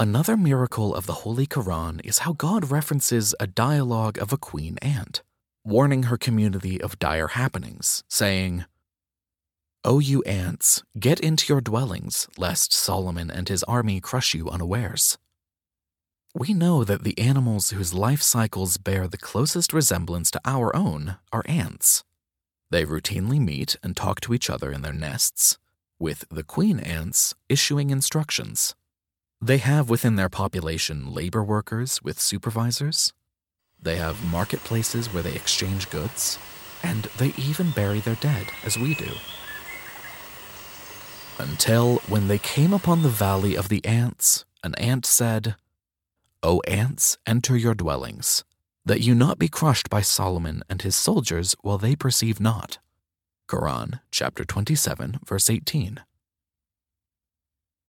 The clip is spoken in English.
Another miracle of the Holy Quran is how God references a dialogue of a queen ant, warning her community of dire happenings, saying, O you ants, get into your dwellings, lest Solomon and his army crush you unawares. We know that the animals whose life cycles bear the closest resemblance to our own are ants. They routinely meet and talk to each other in their nests, with the queen ants issuing instructions. They have within their population labor workers with supervisors. They have marketplaces where they exchange goods, and they even bury their dead as we do. Until when they came upon the valley of the ants, an ant said, O ants, enter your dwellings, that you not be crushed by Solomon and his soldiers while they perceive not. Quran chapter 27, verse 18.